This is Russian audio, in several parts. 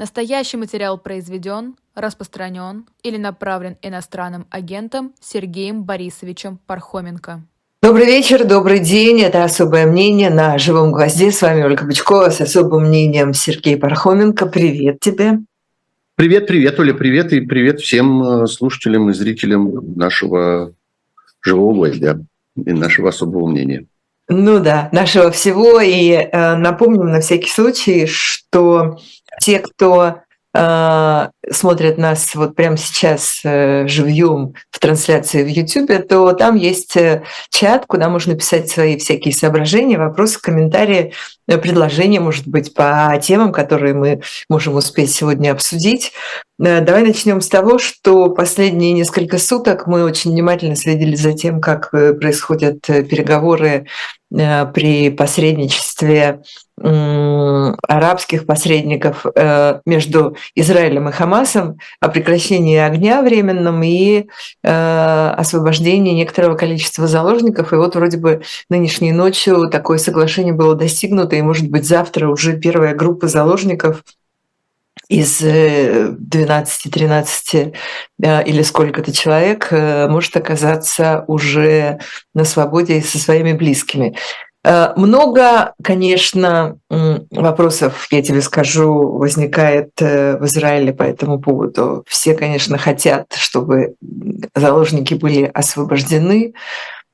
Настоящий материал произведен, распространен или направлен иностранным агентом Сергеем Борисовичем Пархоменко. Добрый вечер, добрый день. Это «Особое мнение» на «Живом гвозде». С вами Ольга Бычкова с особым мнением Сергей Пархоменко. Привет тебе. Привет, привет, Оля, привет. И привет всем э, слушателям и зрителям нашего «Живого гвоздя» и нашего «Особого мнения». Ну да, нашего всего. И э, напомним на всякий случай, что те, кто э, смотрят нас вот прямо сейчас э, живьем в трансляции в YouTube, то там есть э, чат, куда можно писать свои всякие соображения, вопросы, комментарии, предложения, может быть, по темам, которые мы можем успеть сегодня обсудить. Э, давай начнем с того, что последние несколько суток мы очень внимательно следили за тем, как э, происходят переговоры при посредничестве арабских посредников э, между Израилем и Хамасом о прекращении огня временном и э, освобождении некоторого количества заложников. И вот вроде бы нынешней ночью такое соглашение было достигнуто, и, может быть, завтра уже первая группа заложников из 12-13 э, или сколько-то человек может оказаться уже на свободе со своими близкими. Э, много, конечно, вопросов, я тебе скажу, возникает э, в Израиле по этому поводу. Все, конечно, хотят, чтобы заложники были освобождены,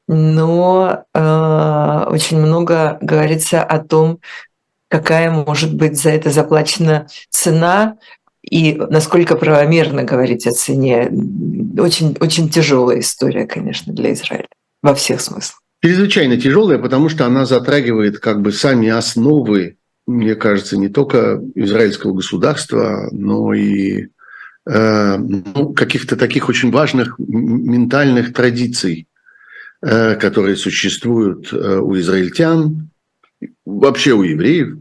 но э, очень много говорится о том, какая может быть за это заплачена цена и насколько правомерно говорить о цене. Очень, очень тяжелая история, конечно, для Израиля во всех смыслах чрезвычайно тяжелая, потому что она затрагивает как бы сами основы, мне кажется, не только израильского государства, но и э, ну, каких-то таких очень важных ментальных традиций, которые существуют э, у израильтян, вообще у евреев.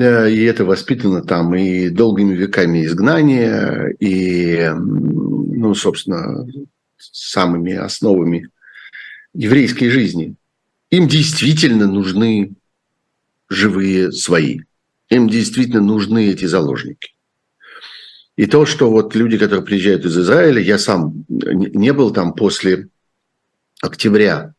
Э, и это воспитано там и долгими веками изгнания, и, ну, собственно, самыми основами еврейской жизни. Им действительно нужны живые свои. Им действительно нужны эти заложники. И то, что вот люди, которые приезжают из Израиля, я сам не был там после октября,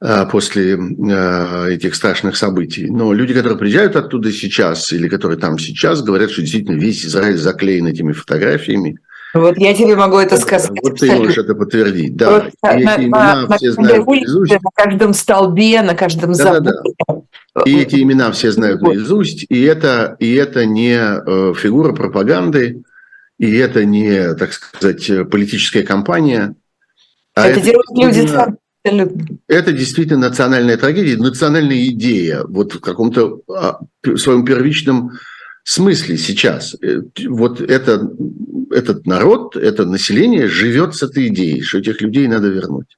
а, после а, этих страшных событий. Но люди, которые приезжают оттуда сейчас или которые там сейчас, говорят, что действительно весь Израиль заклеен этими фотографиями – вот я тебе могу это сказать. Вот ты можешь это подтвердить, да. Вот, и эти на, имена на, все на знают улице, На каждом столбе, на каждом да, заборе. Да, да. И эти имена все знают вот. наизусть, и это, и это не э, фигура пропаганды, и это не, так сказать, политическая кампания. А это, это делают люди сами. Это действительно национальная трагедия, национальная идея, вот в каком-то а, своем первичном смысле сейчас. Э, вот это этот народ, это население живет с этой идеей, что этих людей надо вернуть.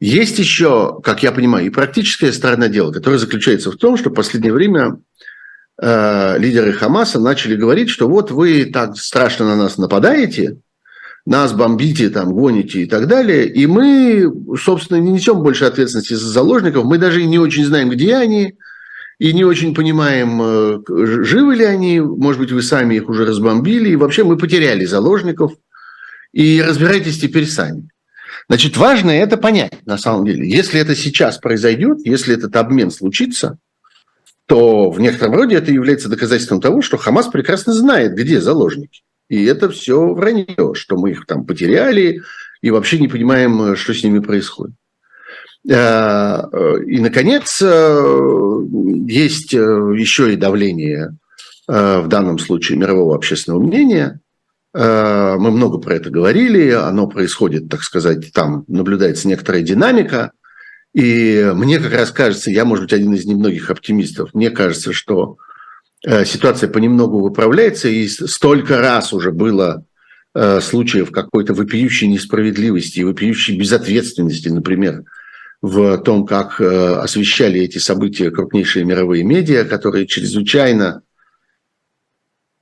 Есть еще, как я понимаю, и практическая сторона дела, которая заключается в том, что в последнее время э, лидеры Хамаса начали говорить, что вот вы так страшно на нас нападаете, нас бомбите, там, гоните и так далее, и мы, собственно, не несем больше ответственности за заложников, мы даже не очень знаем, где они, и не очень понимаем, э, живы ли они, может быть, вы сами их уже разбомбили, и вообще мы потеряли заложников, и разбирайтесь теперь сами. Значит, важно это понять, на самом деле. Если это сейчас произойдет, если этот обмен случится, то в некотором роде это является доказательством того, что Хамас прекрасно знает, где заложники. И это все вранье, что мы их там потеряли и вообще не понимаем, э, что с ними происходит. Э, и, наконец, э, есть э, еще и давление в данном случае мирового общественного мнения. Мы много про это говорили, оно происходит, так сказать, там наблюдается некоторая динамика. И мне как раз кажется, я, может быть, один из немногих оптимистов, мне кажется, что ситуация понемногу выправляется, и столько раз уже было случаев какой-то вопиющей несправедливости и безответственности, например, в том, как э, освещали эти события крупнейшие мировые медиа, которые чрезвычайно,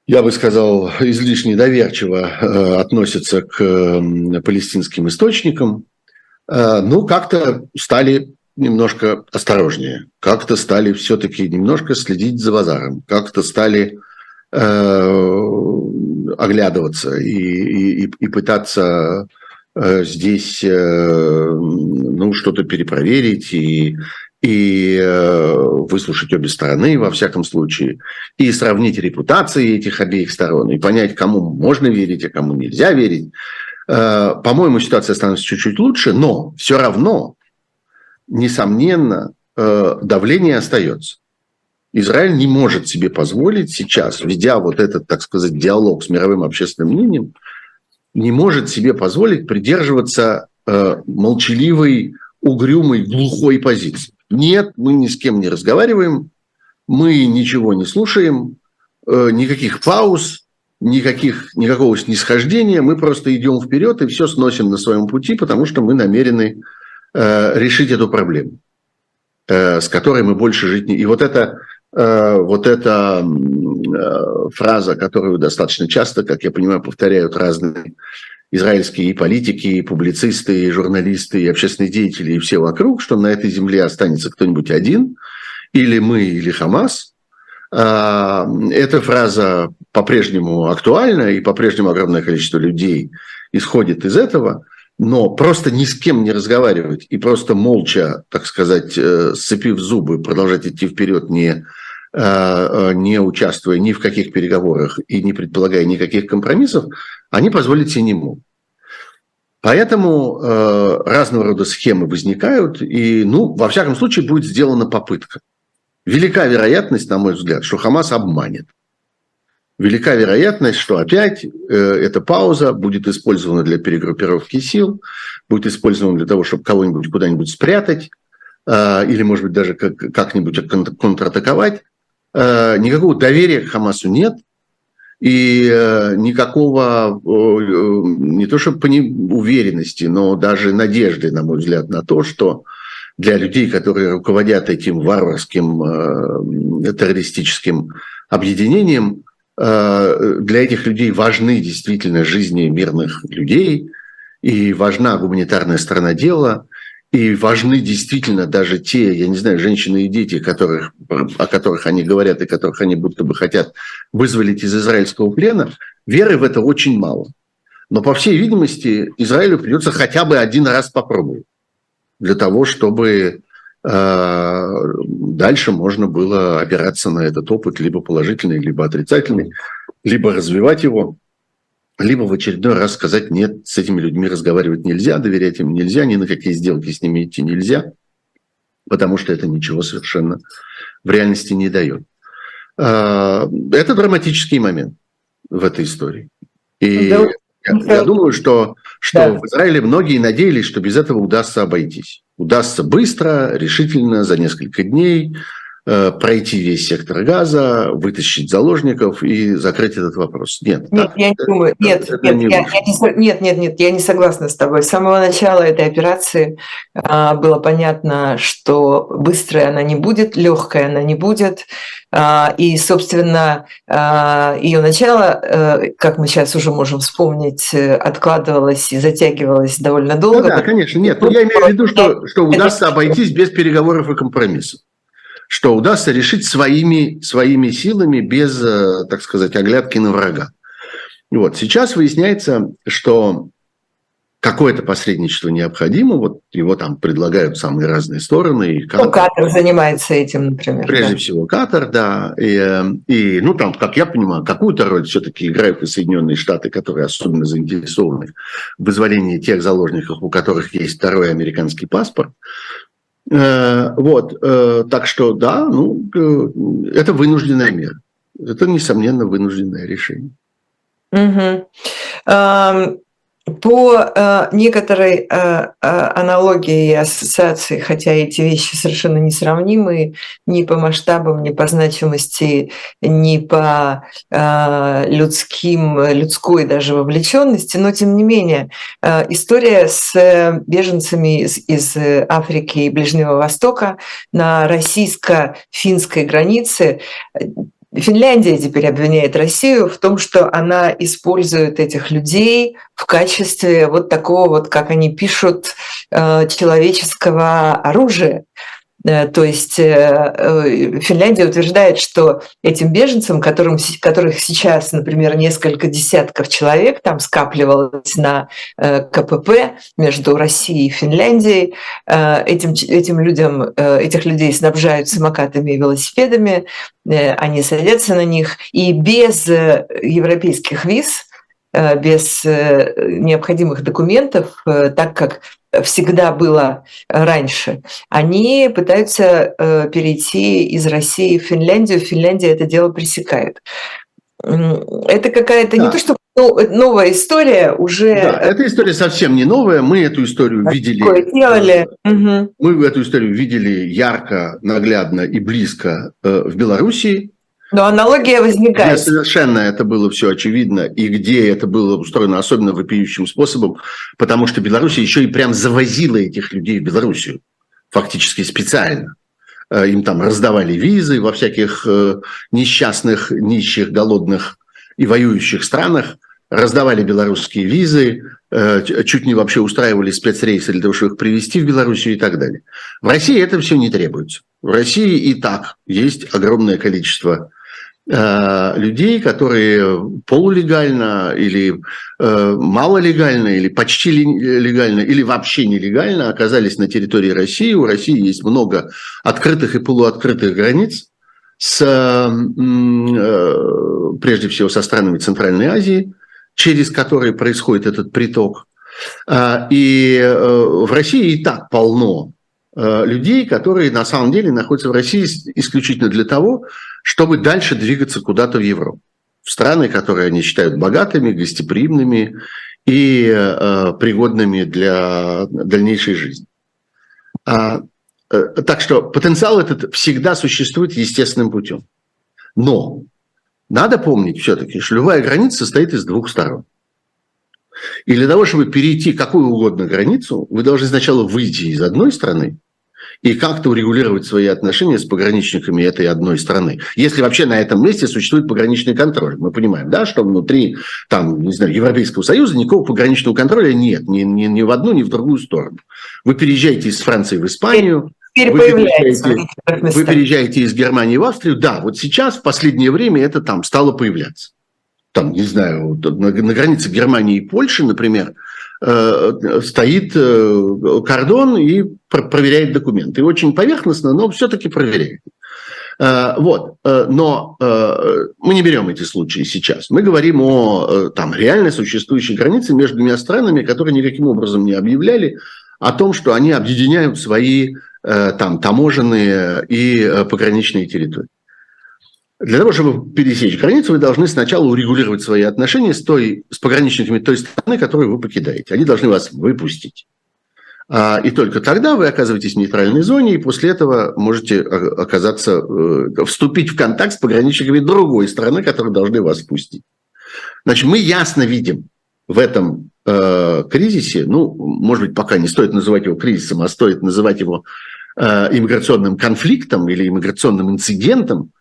я бы сказал, излишне доверчиво э, относятся к палестинским источникам, э, ну, как-то стали немножко осторожнее, как-то стали все-таки немножко следить за базаром, как-то стали оглядываться и, и, и пытаться здесь ну, что-то перепроверить и, и выслушать обе стороны, во всяком случае, и сравнить репутации этих обеих сторон, и понять, кому можно верить, а кому нельзя верить. По-моему, ситуация становится чуть-чуть лучше, но все равно, несомненно, давление остается. Израиль не может себе позволить сейчас, ведя вот этот, так сказать, диалог с мировым общественным мнением, не может себе позволить придерживаться э, молчаливой, угрюмой, глухой позиции. Нет, мы ни с кем не разговариваем, мы ничего не слушаем, э, никаких пауз, никаких, никакого снисхождения, мы просто идем вперед и все сносим на своем пути, потому что мы намерены э, решить эту проблему, э, с которой мы больше жить не... И вот это Э, вот эта э, фраза, которую достаточно часто, как я понимаю, повторяют разные израильские и политики, и публицисты, и журналисты, и общественные деятели, и все вокруг, что на этой земле останется кто-нибудь один, или мы, или Хамас. А, эта фраза по-прежнему актуальна, и по-прежнему огромное количество людей исходит из этого, но просто ни с кем не разговаривать и просто молча, так сказать, э, сцепив зубы, продолжать идти вперед, не Э, э, не участвуя ни в каких переговорах и не предполагая никаких компромиссов, они позволить себе не могут. Поэтому э, разного рода схемы возникают, и, ну, во всяком случае, будет сделана попытка. Велика вероятность, на мой взгляд, что Хамас обманет. Велика вероятность, что опять э, эта пауза будет использована для перегруппировки сил, будет использована для того, чтобы кого-нибудь куда-нибудь спрятать, э, или, может быть, даже как- как-нибудь контратаковать. Э, никакого доверия к Хамасу нет, и никакого, не то чтобы уверенности, но даже надежды, на мой взгляд, на то, что для людей, которые руководят этим варварским террористическим объединением, для этих людей важны действительно жизни мирных людей, и важна гуманитарная сторона дела, и важны действительно даже те, я не знаю, женщины и дети, которых, о которых они говорят и которых они будто бы хотят вызволить из израильского плена, веры в это очень мало. Но, по всей видимости, Израилю придется хотя бы один раз попробовать для того, чтобы э, дальше можно было опираться на этот опыт, либо положительный, либо отрицательный, либо развивать его либо в очередной раз сказать, нет, с этими людьми разговаривать нельзя, доверять им нельзя, ни на какие сделки с ними идти нельзя, потому что это ничего совершенно в реальности не дает. А, это драматический момент в этой истории. И да, я, я думаю, что, что да. в Израиле многие надеялись, что без этого удастся обойтись. Удастся быстро, решительно, за несколько дней, пройти весь сектор газа, вытащить заложников и закрыть этот вопрос. Нет. Нет, так, я не думаю. Нет, это нет, не я, я не, нет, нет, нет, я не согласна с тобой. С самого начала этой операции а, было понятно, что быстрая она не будет, легкая она не будет. А, и, собственно, а, ее начало, а, как мы сейчас уже можем вспомнить, откладывалось и затягивалось довольно долго. Ну, да, конечно, нет. Но я имею в виду, что, что удастся обойтись без переговоров и компромиссов что удастся решить своими, своими силами без, э, так сказать, оглядки на врага. Вот. Сейчас выясняется, что какое-то посредничество необходимо, вот его там предлагают самые разные стороны. И Катар, ну, Катар занимается этим, например. Прежде да. всего Катар, да. И, э, и, ну, там, как я понимаю, какую-то роль все-таки играют и Соединенные Штаты, которые особенно заинтересованы в вызволении тех заложников, у которых есть второй американский паспорт. Э, вот, э, так что да, ну, э, это вынужденная мера. Это, несомненно, вынужденное решение. Угу. По э, некоторой э, э, аналогии и ассоциации, хотя эти вещи совершенно несравнимые ни по масштабам, ни по значимости, ни по э, людским, людской даже вовлеченности, но тем не менее э, история с беженцами из, из Африки и Ближнего Востока на российско-финской границе Финляндия теперь обвиняет Россию в том, что она использует этих людей в качестве вот такого вот, как они пишут, э, человеческого оружия. Э, то есть э, э, Финляндия утверждает, что этим беженцам, которым, которых сейчас, например, несколько десятков человек там скапливалось на КПП между Россией и Финляндией, этим, этим людям, этих людей снабжают самокатами и велосипедами, они садятся на них, и без европейских виз без необходимых документов, так как всегда было раньше, они пытаются э, перейти из России в Финляндию. Финляндия это дело пресекает. Это какая-то да. не то, что новая история уже. Да, эта история совсем не новая. Мы эту историю видели. Делали. Угу. Мы эту историю видели ярко, наглядно и близко э, в Белоруссии. Но аналогия возникает. Где совершенно это было все очевидно, и где это было устроено особенно вопиющим способом, потому что Беларусь еще и прям завозила этих людей в Белоруссию, фактически специально. Э, им там раздавали визы во всяких э, несчастных, нищих, голодных и воюющих странах, раздавали белорусские визы, э, чуть не вообще устраивали спецрейсы для того, чтобы их привезти в Белоруссию и так далее. В России это все не требуется. В России и так есть огромное количество людей, которые полулегально или э, малолегально, или почти легально, или вообще нелегально оказались на территории России. У России есть много открытых и полуоткрытых границ с, э, прежде всего со странами Центральной Азии, через которые происходит этот приток. И в России и так полно людей, которые на самом деле находятся в России исключительно для того, чтобы дальше двигаться куда-то в Европу, в страны, которые они считают богатыми, гостеприимными и э, пригодными для дальнейшей жизни. А, э, так что потенциал этот всегда существует естественным путем. Но надо помнить все-таки, что любая граница состоит из двух сторон. И для того, чтобы перейти какую угодно границу, вы должны сначала выйти из одной страны и как-то урегулировать свои отношения с пограничниками этой одной страны. Если вообще на этом месте существует пограничный контроль. Мы понимаем, да, что внутри там, не знаю, Европейского Союза никакого пограничного контроля нет ни, ни, ни в одну, ни в другую сторону. Вы переезжаете из Франции в Испанию, вы переезжаете, вы переезжаете из Германии в Австрию. Да, вот сейчас, в последнее время, это там стало появляться. Там, не знаю, на, границе Германии и Польши, например, Э, стоит э, кордон и проверяет документы. Очень поверхностно, но все-таки проверяет. Э, вот. Но мы не берем эти случаи сейчас. Мы говорим о там, реально существующей границе между двумя странами, которые никаким образом не объявляли о том, что они объединяют свои там, таможенные и пограничные территории. Для того, чтобы пересечь границу, вы должны сначала урегулировать свои отношения с, той, с пограничниками той страны, которую вы покидаете. Они должны вас выпустить. А, и только тогда вы оказываетесь в нейтральной зоне, и после этого можете оказаться, э, вступить в контакт с пограничниками другой страны, которые должны вас впустить. Значит, мы ясно видим в этом э, кризисе, ну, может быть, пока не стоит называть его кризисом, а стоит называть его э, иммиграционным конфликтом или иммиграционным инцидентом,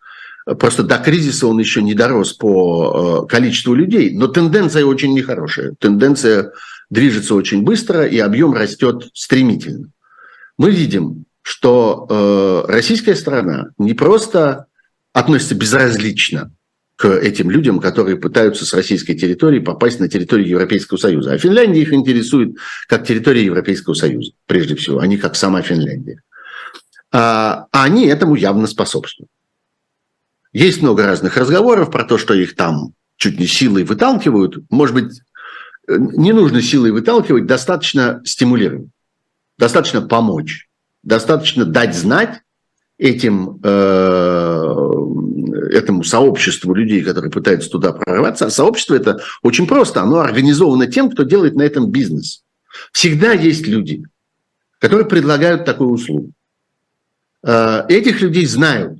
Просто до кризиса он еще не дорос по э, количеству людей, но тенденция очень нехорошая. Тенденция движется очень быстро, и объем растет стремительно. Мы видим, что э, российская страна не просто относится безразлично к этим людям, которые пытаются с российской территории попасть на территорию Европейского Союза. А Финляндия их интересует как территория Европейского Союза, прежде всего, а не как сама Финляндия. А они этому явно способствуют. Есть много разных разговоров про то, что их там чуть не силой выталкивают. Может быть, э, не нужно силой выталкивать, достаточно стимулировать, достаточно помочь, достаточно дать знать этим, э, этому сообществу людей, которые пытаются туда прорваться. А сообщество это очень просто, оно организовано тем, кто делает на этом бизнес. Всегда есть люди, которые предлагают такую услугу. Э, этих людей знают,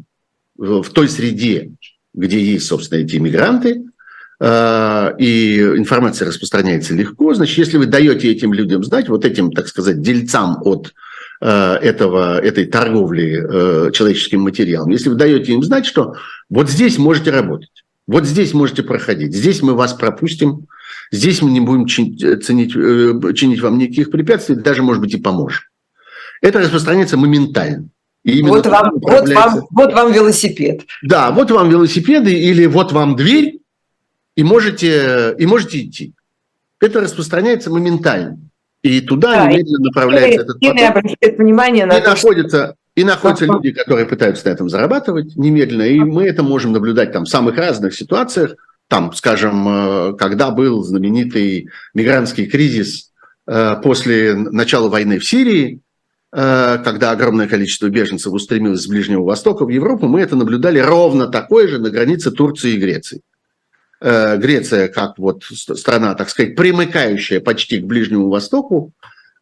в той среде, где есть, собственно, эти иммигранты, э, и информация распространяется легко, значит, если вы даете этим людям знать, вот этим, так сказать, дельцам от э, этого, этой торговли э, человеческим материалом, если вы даете им знать, что вот здесь можете работать, вот здесь можете проходить, здесь мы вас пропустим, здесь мы не будем чинить, ценить, чинить вам никаких препятствий, даже, может быть, и поможем. Это распространяется моментально. И вот, вам, вот, вам, вот вам велосипед. Да, вот вам велосипеды или вот вам дверь, и можете, и можете идти. Это распространяется моментально. И туда да, немедленно направляется и, этот поток. И обращает внимание на и то, находится, что... И находятся люди, которые пытаются на этом зарабатывать немедленно, и мы это можем наблюдать там в самых разных ситуациях. Там, скажем, э, когда был знаменитый мигрантский кризис э, после начала войны в Сирии, когда огромное количество беженцев устремилось с Ближнего Востока в Европу, мы это наблюдали ровно такое же на границе Турции и Греции. Греция, как вот страна, так сказать, примыкающая почти к Ближнему Востоку,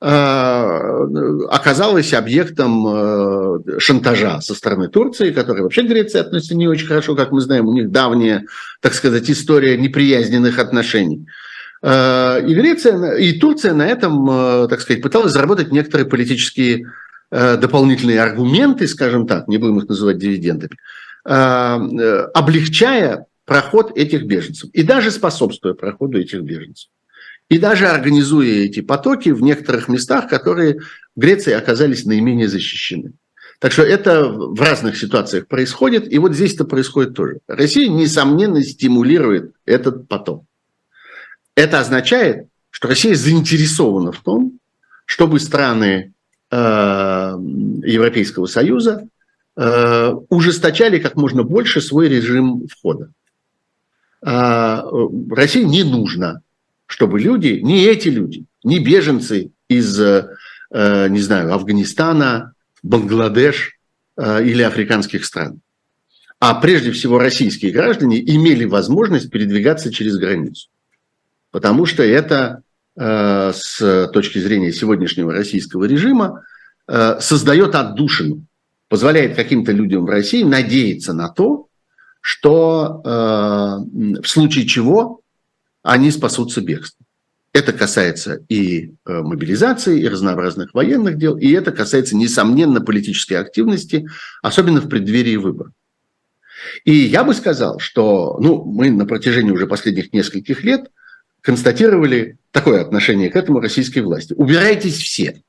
Э, оказалась объектом э, шантажа со стороны Турции, которая вообще к Греции относится не очень хорошо, как мы знаем, у них давняя, так сказать, история неприязненных отношений. Э, и Греция, и Турция на этом, так сказать, пыталась заработать некоторые политические дополнительные аргументы, скажем так, не будем их называть дивидендами, облегчая проход этих беженцев и даже способствуя проходу этих беженцев и даже организуя эти потоки в некоторых местах, которые в Греции оказались наименее защищены. Так что это в разных ситуациях происходит, и вот здесь это происходит тоже. Россия, несомненно, стимулирует этот поток. Это означает, что Россия заинтересована в том, чтобы страны э, Европейского Союза э, ужесточали как можно больше свой режим входа. Э, России не нужно чтобы люди, не эти люди, не беженцы из, э, не знаю, Афганистана, Бангладеш э, или африканских стран, а прежде всего российские граждане имели возможность передвигаться через границу. Потому что это э, с точки зрения сегодняшнего российского режима создает отдушину, позволяет каким-то людям в России надеяться на то, что в случае чего они спасутся бегством. Это касается и э, мобилизации, и разнообразных военных дел, и это касается, несомненно, политической активности, особенно в преддверии выборов. И я бы сказал, что ну, мы на протяжении уже последних нескольких лет констатировали такое отношение к этому российской власти. Убирайтесь все.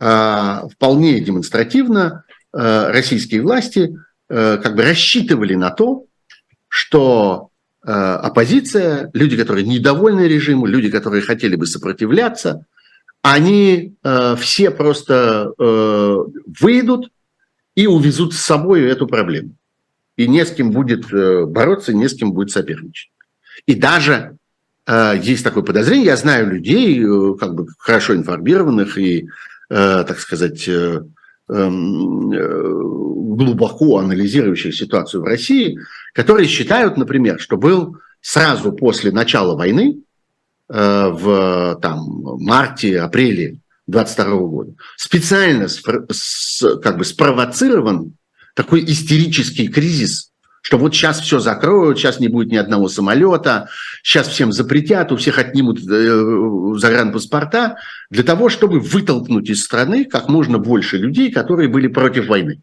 А, вполне демонстративно а, российские власти а, как бы рассчитывали на то, что оппозиция, люди, которые недовольны режиму, люди, которые хотели бы сопротивляться, они все просто выйдут и увезут с собой эту проблему. И не с кем будет э, бороться, не с кем будет соперничать. И даже есть такое подозрение, я знаю людей, э, как бы хорошо информированных и, э, так сказать, э, Эм, глубоко анализирующих ситуацию в России, которые считают, например, что был сразу после начала войны, в там, марте, апреле 22 года, специально как бы спровоцирован такой истерический кризис что вот сейчас все закроют, сейчас не будет ни одного самолета, сейчас всем запретят, у всех отнимут э, загранпаспорта, для того, чтобы вытолкнуть из страны как можно больше людей, которые были против войны.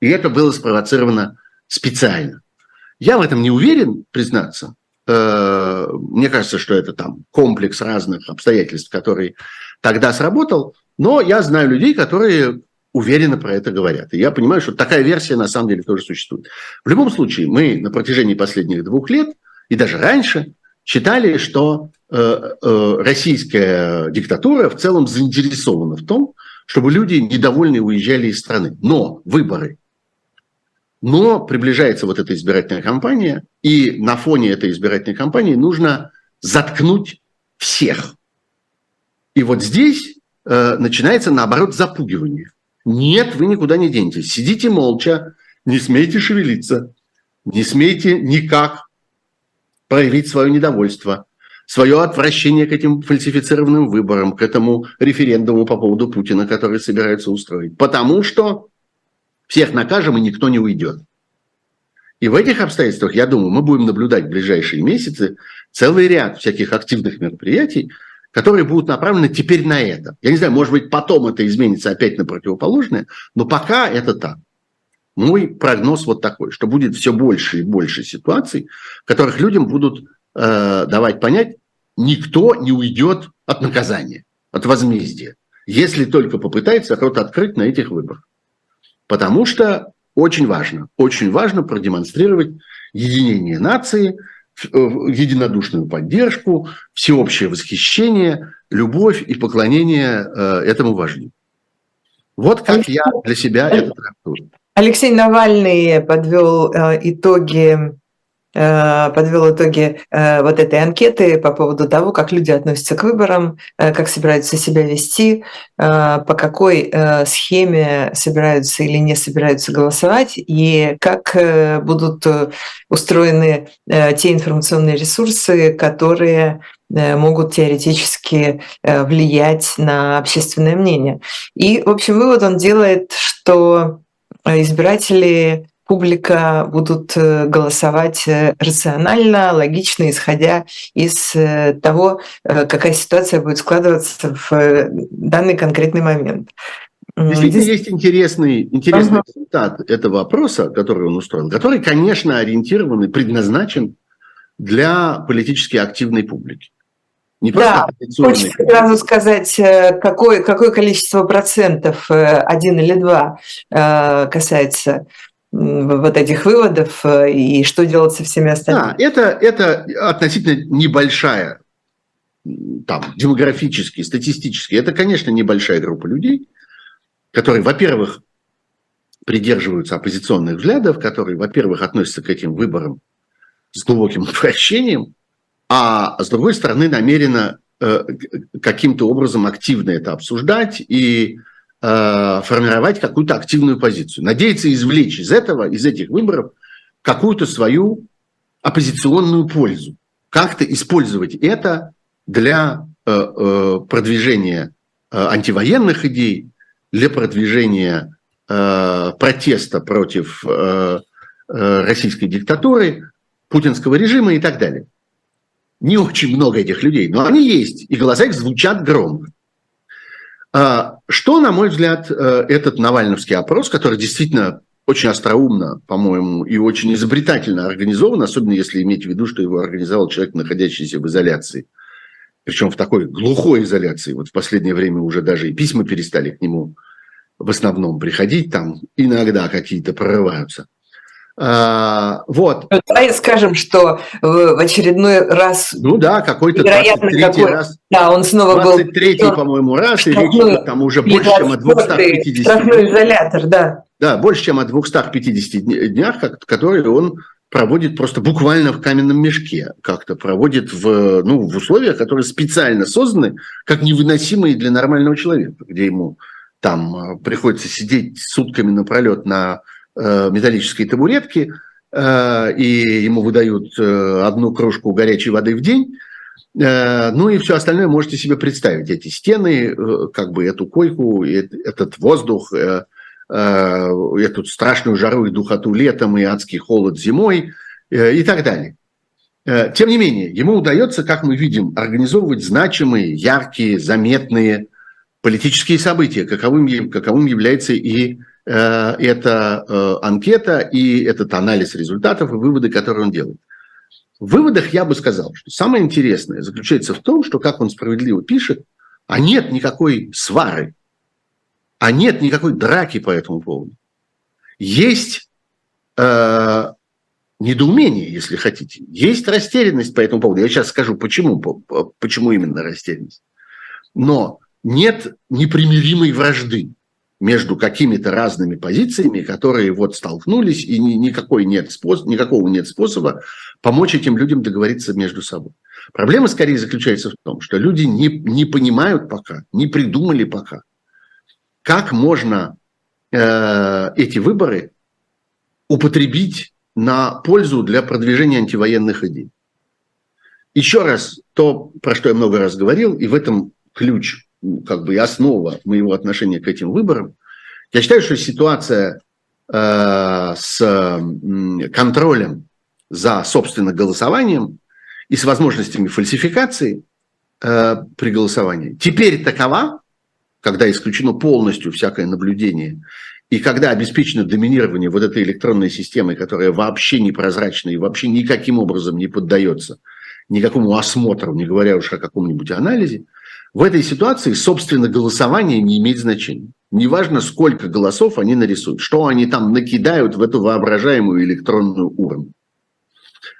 И это было спровоцировано специально. Я в этом не уверен, признаться. Э, мне кажется, что это там комплекс разных обстоятельств, который тогда сработал. Но я знаю людей, которые уверенно про это говорят. И я понимаю, что такая версия на самом деле тоже существует. В любом случае, мы на протяжении последних двух лет и даже раньше считали, что э, э, российская диктатура в целом заинтересована в том, чтобы люди недовольные уезжали из страны. Но выборы. Но приближается вот эта избирательная кампания, и на фоне этой избирательной кампании нужно заткнуть всех. И вот здесь э, начинается, наоборот, запугивание. Нет, вы никуда не денетесь. Сидите молча, не смейте шевелиться, не смейте никак проявить свое недовольство, свое отвращение к этим фальсифицированным выборам, к этому референдуму по поводу Путина, который собирается устроить. Потому что всех накажем, и никто не уйдет. И в этих обстоятельствах, я думаю, мы будем наблюдать в ближайшие месяцы целый ряд всяких активных мероприятий, которые будут направлены теперь на это. Я не знаю, может быть, потом это изменится опять на противоположное, но пока это так. Мой прогноз вот такой, что будет все больше и больше ситуаций, в которых людям будут э, давать понять, никто не уйдет от наказания, от возмездия, если только попытается рот открыть на этих выборах. Потому что очень важно, очень важно продемонстрировать единение нации, единодушную поддержку, всеобщее восхищение, любовь и поклонение э, этому вождю. Вот как я для себя это трактую. Алексей Навальный подвел э, итоги Э, подвел итоги э, вот этой анкеты по поводу того, как люди относятся к выборам, э, как собираются себя вести, по какой схеме собираются или не собираются голосовать, и как будут устроены те информационные ресурсы, которые могут теоретически влиять на общественное мнение. И, в общем, вывод он делает, что избиратели публика будут э, голосовать э, рационально, логично, исходя из э, того, какая ситуация будет складываться в данный конкретный момент. Действительно, Здесь... есть интересный, интересный ага. результат этого вопроса, который он устроил, который, конечно, ориентирован и предназначен для политически активной публики. Не да, хочется сразу сказать, какое, какое количество процентов, один или два, касается вот этих выводов э, и что делать со всеми остальными? Да, это, это относительно небольшая, там, демографически, статистически, это, конечно, небольшая группа людей, которые, во-первых, придерживаются оппозиционных взглядов, которые, во-первых, относятся к этим выборам с глубоким отвращением, а с другой стороны намеренно э, каким-то образом активно это обсуждать и Э, формировать какую-то активную позицию, надеяться извлечь из этого, из этих выборов какую-то свою оппозиционную пользу, как-то использовать это для э, э, продвижения антивоенных идей, для продвижения протеста против российской диктатуры, путинского режима и так далее. Не очень много этих людей, но они есть, и голоса их звучат громко. А, что, на мой взгляд, э, этот Навальновский опрос, который действительно очень остроумно, по-моему, и очень изобретательно организован, особенно если иметь в виду, что его организовал человек, находящийся в изоляции. Причем в такой глухой изоляции. Вот в последнее время уже даже и письма перестали к нему в основном приходить, там иногда какие-то прорываются – вот. Ну, давай скажем, что в очередной раз... Ну да, какой-то 23 какой, раз. Да, он снова 23 был... по-моему, раз, и речь там уже больше, чем о 250... Штрафной изолятор, да. Да, больше, чем о 250 днях, которые он проводит просто буквально в каменном мешке, как-то проводит в, ну, в условиях, которые специально созданы как невыносимые для нормального человека, где ему там э, приходится сидеть сутками напролет на Э, металлической табуретки, э, и ему выдают э, одну кружку горячей воды в день, ну и все остальное можете себе представить. Эти стены, как бы эту койку, этот воздух, эту страшную жару и духоту летом, и адский холод зимой и так далее. Тем не менее, ему удается, как мы видим, организовывать значимые, яркие, заметные политические события, каковым, каковым является и Э, эта э, анкета и этот анализ результатов и выводы, которые он делает. В выводах я бы сказал, что самое интересное заключается в том, что, как он справедливо пишет, а нет никакой свары, а нет никакой драки по этому поводу. Есть э, недоумение, если хотите, есть растерянность по этому поводу. Я сейчас скажу, почему, почему именно растерянность. Но нет непримиримой вражды между какими-то разными позициями, которые вот столкнулись, и никакой нет способ, никакого нет способа помочь этим людям договориться между собой. Проблема скорее заключается в том, что люди не, не понимают пока, не придумали пока, как можно э, эти выборы употребить на пользу для продвижения антивоенных идей. Еще раз, то, про что я много раз говорил, и в этом ключ как бы и основа моего отношения к этим выборам. Я считаю, что ситуация э, с контролем за, собственно, голосованием и с возможностями фальсификации э, при голосовании теперь такова, когда исключено полностью всякое наблюдение, и когда обеспечено доминирование вот этой электронной системы, которая вообще непрозрачна и вообще никаким образом не поддается никакому осмотру, не говоря уж о каком-нибудь анализе, в этой ситуации, собственно, голосование не имеет значения. Неважно, сколько голосов они нарисуют, что они там накидают в эту воображаемую электронную урну.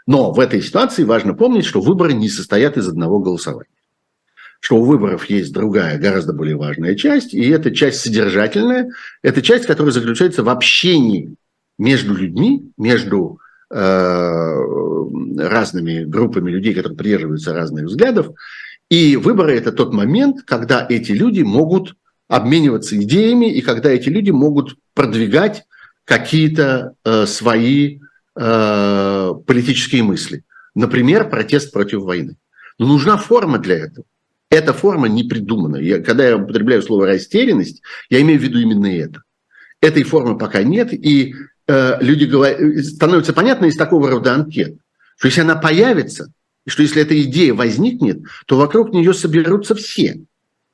Но в этой ситуации важно помнить, что выборы не состоят из одного голосования. Что у выборов есть другая, гораздо более важная часть, и эта часть содержательная, это часть, которая заключается в общении между людьми, между э, разными группами людей, которые придерживаются разных взглядов. И выборы – это тот момент, когда эти люди могут обмениваться идеями, и когда эти люди могут продвигать какие-то э, свои э, политические мысли. Например, протест против войны. Но нужна форма для этого. Эта форма не придумана. Я, когда я употребляю слово растерянность, я имею в виду именно это. Этой формы пока нет, и э, люди говорят, становится понятно из такого рода анкет, что если она появится, и что если эта идея возникнет, то вокруг нее соберутся все.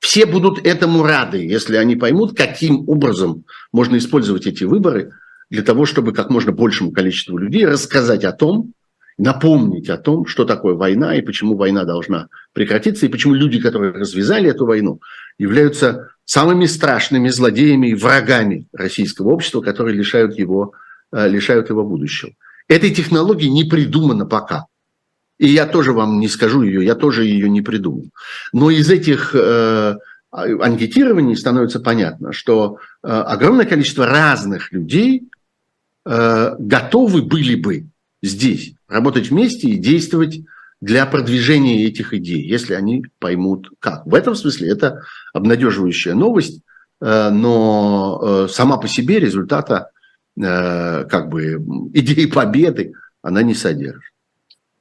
Все будут этому рады, если они поймут, каким образом можно использовать эти выборы для того, чтобы как можно большему количеству людей рассказать о том, напомнить о том, что такое война и почему война должна прекратиться, и почему люди, которые развязали эту войну, являются самыми страшными злодеями и врагами российского общества, которые лишают его, э, лишают его будущего. Этой технологии не придумано пока. И я тоже вам не скажу ее, я тоже ее не придумал. Но из этих э, анкетирований становится понятно, что э, огромное количество разных людей э, готовы были бы здесь работать вместе и действовать для продвижения этих идей, если они поймут как. В этом смысле это обнадеживающая новость, э, но э, сама по себе результата э, как бы идеи победы она не содержит.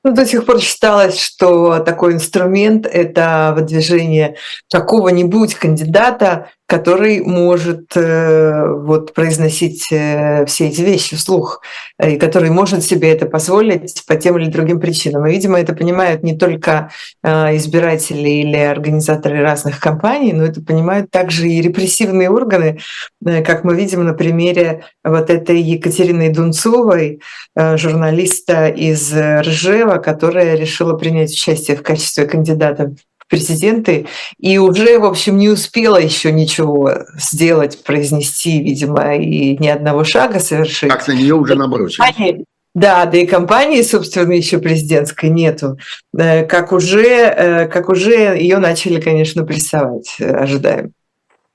Ну, до сих пор считалось, что такой инструмент – это выдвижение какого-нибудь кандидата, который может э, вот, произносить э, все эти вещи вслух, э, и который может себе это позволить по тем или другим причинам. И, видимо, это понимают не только избиратели или организаторы разных кампаний, но это понимают также и репрессивные органы, как мы видим на примере вот этой Екатерины Дунцовой, журналиста из Ржева, которая решила принять участие в качестве кандидата президенты, и уже, в общем, не успела еще ничего сделать, произнести, видимо, и ни одного шага совершить. Как на нее уже набросили. Да, да и компании, собственно, еще президентской нету. Э, как уже, э, как уже ее начали, конечно, прессовать, э, ожидаем.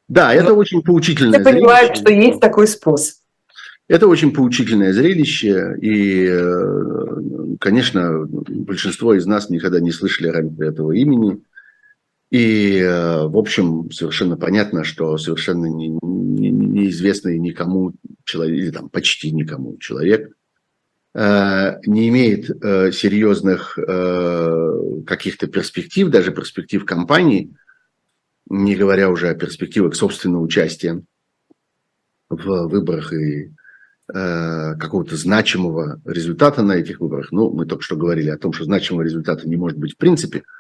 Да, это Но очень поучительное. Я понимаю, что есть такой способ. Это очень поучительное зрелище, и, конечно, большинство из нас никогда не слышали раньше этого имени. И, э, в общем, совершенно понятно, что совершенно не, не, неизвестный никому человек, или там почти никому человек, э, не имеет э, серьезных каких-то перспектив, даже перспектив компании, не говоря уже о перспективах собственного участия в выборах и какого-то значимого результата на этих выборах. Ну, мы только что говорили о том, что значимого результата не может быть в принципе –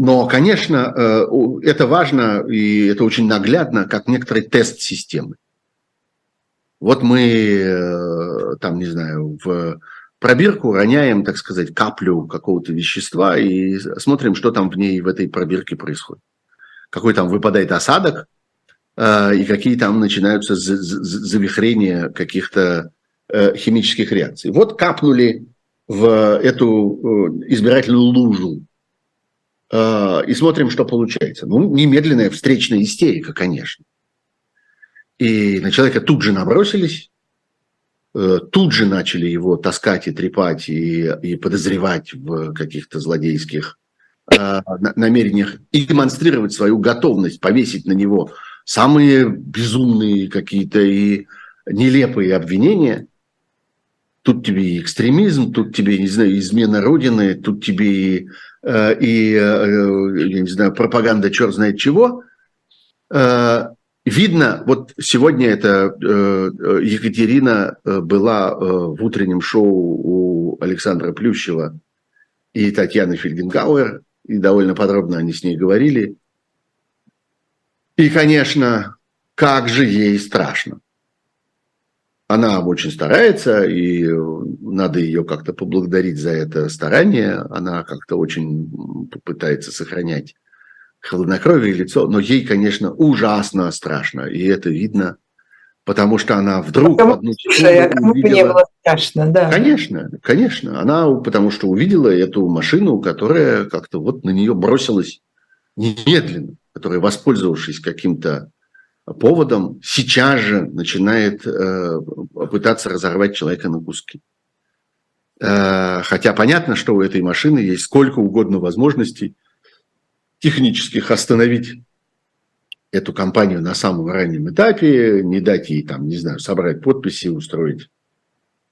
но, конечно, э, это важно и это очень наглядно, как некоторый тест системы. Вот мы, э, там, не знаю, в пробирку роняем, так сказать, каплю какого-то вещества и смотрим, что там в ней, в этой пробирке происходит. Какой там выпадает осадок, э, и какие там начинаются завихрения каких-то химических реакций. Вот капнули в эту избирательную лужу и смотрим, что получается. Ну, немедленная встречная истерика, конечно. И на человека тут же набросились, э, тут же начали его таскать и трепать и, и подозревать в каких-то злодейских э, намерениях и демонстрировать свою готовность повесить на него самые безумные какие-то и нелепые обвинения. Тут тебе и экстремизм, тут тебе, не знаю, измена Родины, тут тебе и и, э, я не знаю, пропаганда черт знает чего, э, видно, вот сегодня это Екатерина была в утреннем шоу у Александра Плющева и Татьяны Фельгенгауэр, и довольно подробно они с ней говорили. И, конечно, как же ей страшно. Она очень старается, и надо ее как-то поблагодарить за это старание. Она как-то очень пытается сохранять хладнокровие лицо, но ей, конечно, ужасно страшно, и это видно, потому что она вдруг потому, одну слушай, а кому увидела... не было страшно, да. Конечно, конечно, она потому что увидела эту машину, которая как-то вот на нее бросилась немедленно, которая, воспользовавшись каким-то поводом, сейчас же начинает э, пытаться разорвать человека на куски. Э, хотя понятно, что у этой машины есть сколько угодно возможностей технических остановить эту компанию на самом раннем этапе, не дать ей там, не знаю, собрать подписи, устроить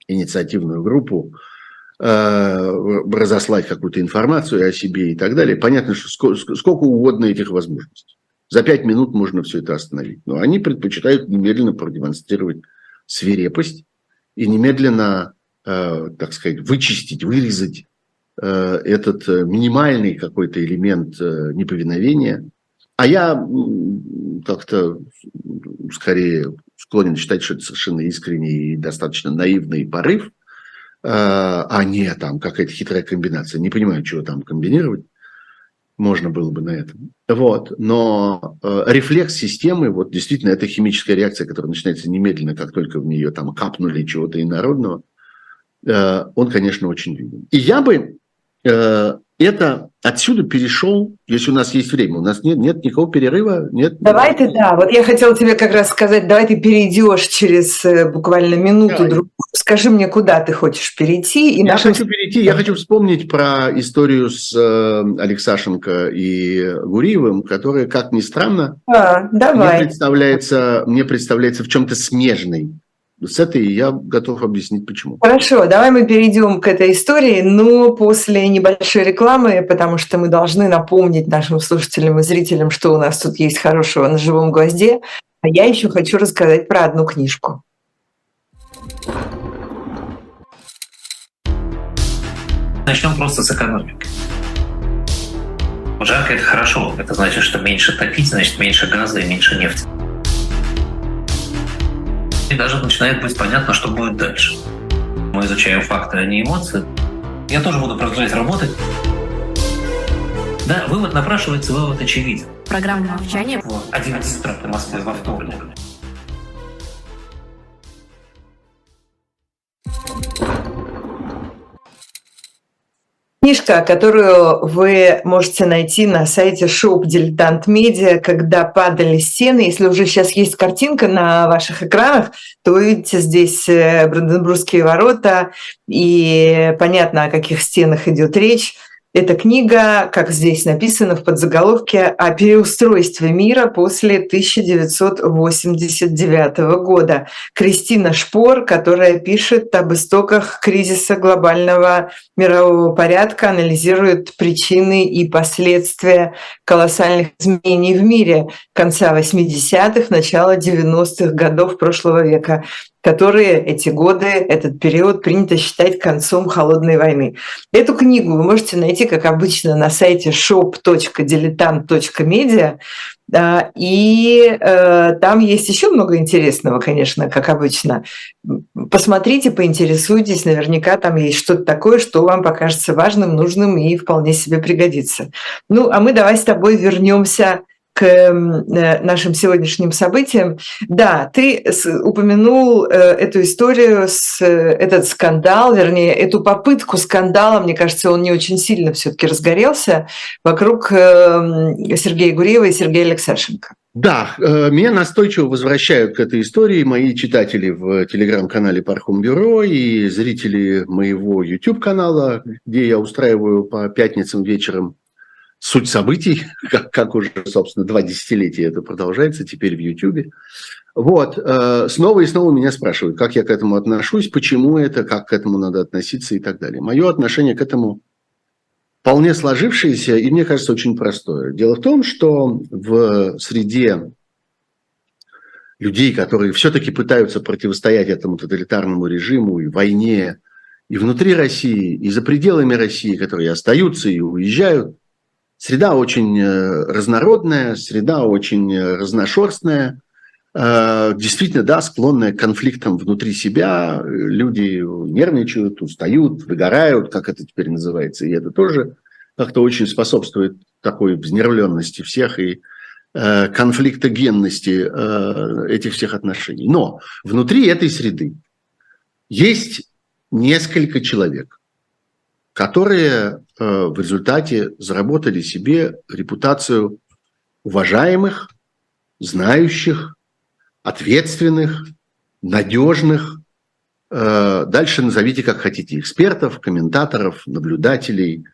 инициативную группу, э, разослать какую-то информацию о себе и так далее. Понятно, что сколько угодно этих возможностей. За пять минут можно все это остановить. Но они предпочитают немедленно продемонстрировать свирепость и немедленно, э, так сказать, вычистить, вырезать э, этот минимальный какой-то элемент неповиновения – а я как-то скорее склонен считать, что это совершенно искренний и достаточно наивный порыв, а не там какая-то хитрая комбинация. Не понимаю, чего там комбинировать. Можно было бы на этом. Вот. Но э, рефлекс системы, вот действительно, это химическая реакция, которая начинается немедленно, как только в нее там капнули чего-то инородного, э, он, конечно, очень виден. И я бы э, это отсюда перешел, если у нас есть время, у нас нет, нет никакого перерыва, нет. Давай ты, да, вот я хотела тебе как раз сказать, давай ты перейдешь через э, буквально минуту другую. Скажи мне, куда ты хочешь перейти? И я нашим... хочу перейти, я хочу вспомнить про историю с э, Алексашенко и Гуриевым, которая, как ни странно, а, давай. Мне представляется, мне представляется в чем-то смежной с этой я готов объяснить, почему. Хорошо, давай мы перейдем к этой истории, но после небольшой рекламы, потому что мы должны напомнить нашим слушателям и зрителям, что у нас тут есть хорошего на живом гвозде. А я еще хочу рассказать про одну книжку. Начнем просто с экономики. Жарко – это хорошо. Это значит, что меньше топить, значит меньше газа и меньше нефти. И даже начинает быть понятно, что будет дальше. Мы изучаем факты, а не эмоции. Я тоже буду продолжать работать. Да, вывод напрашивается, вывод очевиден. Программа молчания. Вот, 11 утра по Москве во вторник. Книжка, которую вы можете найти на сайте шоп Дилетант Медиа, когда падали стены. Если уже сейчас есть картинка на ваших экранах, то вы видите здесь э, Бранденбургские ворота, и понятно, о каких стенах идет речь. Эта книга, как здесь написано в подзаголовке, о переустройстве мира после 1989 года. Кристина Шпор, которая пишет об истоках кризиса глобального мирового порядка, анализирует причины и последствия колоссальных изменений в мире конца 80-х, начала 90-х годов прошлого века которые эти годы, этот период принято считать концом холодной войны. Эту книгу вы можете найти, как обычно, на сайте shop.diletant.media. И э, там есть еще много интересного, конечно, как обычно. Посмотрите, поинтересуйтесь, наверняка там есть что-то такое, что вам покажется важным, нужным и вполне себе пригодится. Ну, а мы давай с тобой вернемся к э, нашим сегодняшним событиям. Да, ты упомянул э, эту историю, э, этот скандал, вернее, эту попытку скандала, мне кажется, он не очень сильно все-таки разгорелся вокруг Сергея Гуреева и Сергея Алексашенко. Да, меня настойчиво возвращают к этой истории мои читатели в телеграм-канале Пархум Бюро и зрители моего YouTube-канала, где я устраиваю по пятницам вечером суть событий, как, как уже, собственно, два десятилетия это продолжается теперь в Ютьюбе. Вот, э, снова и снова меня спрашивают, как я к этому отношусь, почему это, как к этому надо относиться и так далее. Мое отношение к этому вполне сложившееся и, мне кажется, очень простое. Дело в том, что в среде людей, которые все-таки пытаются противостоять этому тоталитарному режиму и войне, и внутри России, и за пределами России, которые остаются и уезжают, Среда очень э, разнородная, среда очень э, разношерстная, э, действительно, да, склонная к конфликтам внутри себя. Люди нервничают, устают, выгорают, как это теперь называется, и это тоже как-то очень способствует такой взнервленности всех и конфликтогенности этих всех отношений. Но внутри этой среды есть несколько человек, которые в результате заработали себе репутацию уважаемых, знающих, ответственных, надежных, э, дальше назовите как хотите, экспертов, комментаторов, наблюдателей,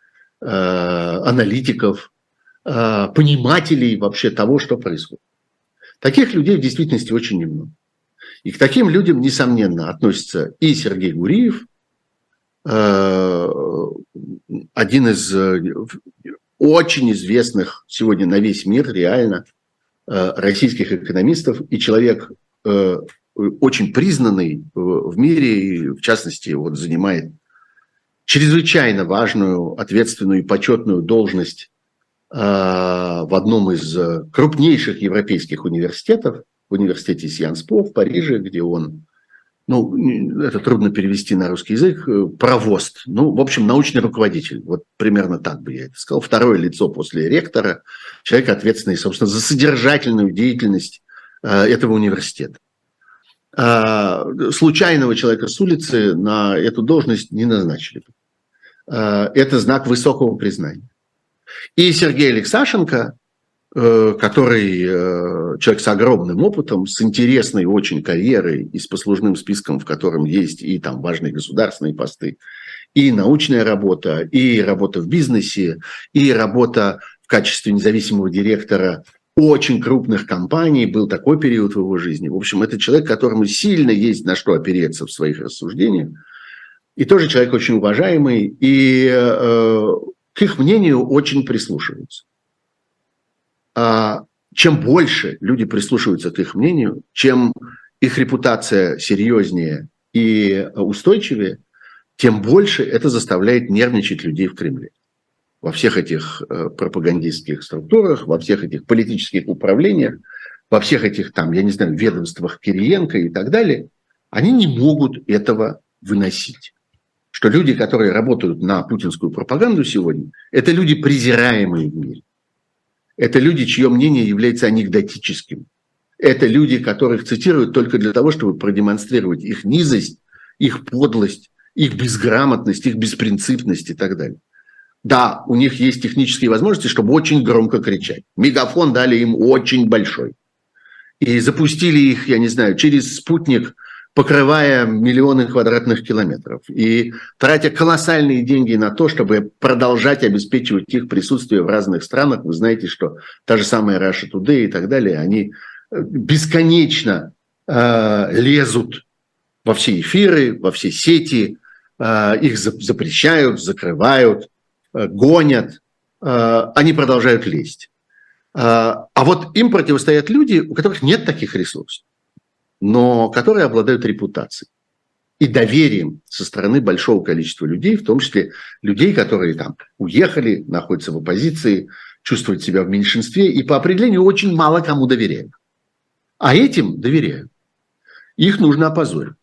э, аналитиков, э, понимателей вообще того, что происходит. Таких людей в действительности очень немного. И к таким людям, несомненно, относится и Сергей Гуриев, один из очень известных сегодня на весь мир реально российских экономистов и человек очень признанный в мире и, в частности, вот занимает чрезвычайно важную, ответственную и почетную должность э, в одном из крупнейших европейских университетов, в университете Сианспо в Париже, где он, ну, это трудно перевести на русский язык, э, провост, ну, в общем, научный руководитель, вот примерно так бы я это сказал, второе лицо после ректора, человек ответственный, собственно, за содержательную деятельность э, этого университета. А, случайного человека с улицы на эту должность не назначили. А, это знак высокого признания. И Сергей Алексашенко, э, который э, человек с огромным опытом, с интересной очень карьерой и с послужным списком, в котором есть и там важные государственные посты, и научная работа, и работа в бизнесе, и работа в качестве независимого директора очень крупных компаний, был такой период в его жизни. В общем, это человек, которому сильно есть на что опереться в своих рассуждениях. И тоже человек очень уважаемый, и э, к их мнению очень прислушиваются. А чем больше люди прислушиваются к их мнению, чем их репутация серьезнее и устойчивее, тем больше это заставляет нервничать людей в Кремле во всех этих э, пропагандистских структурах, во всех этих политических управлениях, во всех этих там, я не знаю, ведомствах Кириенко и так далее, они не могут этого выносить. Что люди, которые работают на путинскую пропаганду сегодня, это люди презираемые в мире. Это люди, чье мнение является анекдотическим. Это люди, которых цитируют только для того, чтобы продемонстрировать их низость, их подлость, их безграмотность, их беспринципность и так далее. Да, у них есть технические возможности, чтобы очень громко кричать. Мегафон дали им очень большой. И запустили их, я не знаю, через спутник, покрывая миллионы квадратных километров. И тратя колоссальные деньги на то, чтобы продолжать обеспечивать их присутствие в разных странах. Вы знаете, что та же самая Russia Today и так далее, они э, бесконечно э, лезут во все эфиры, во все сети, э, их запрещают, закрывают, Э, гонят, э, они продолжают лезть. Э, а вот им противостоят люди, у которых нет таких ресурсов, но которые обладают репутацией и доверием со стороны большого количества людей, в том числе людей, которые там уехали, находятся в оппозиции, чувствуют себя в меньшинстве и по определению очень мало кому доверяют. А этим доверяют. Их нужно опозорить.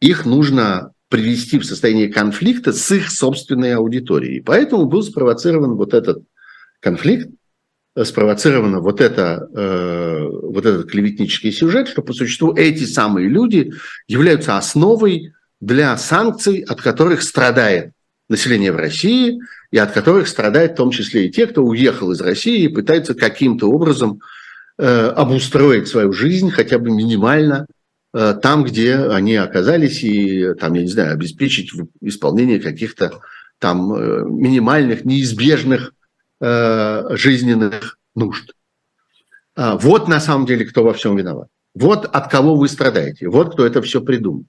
Их нужно привести в состояние конфликта с их собственной аудиторией. Поэтому был спровоцирован вот этот конфликт, спровоцировано вот, это, э, вот этот клеветнический сюжет, что по существу эти самые люди являются основой для санкций, от которых страдает население в России и от которых страдают в том числе и те, кто уехал из России и пытается каким-то образом э, обустроить свою жизнь хотя бы минимально Э, там, где они оказались, и там, я не знаю, обеспечить исполнение каких-то там э, минимальных, неизбежных э, жизненных нужд. А, вот на самом деле, кто во всем виноват. Вот от кого вы страдаете. Вот кто это все придумал.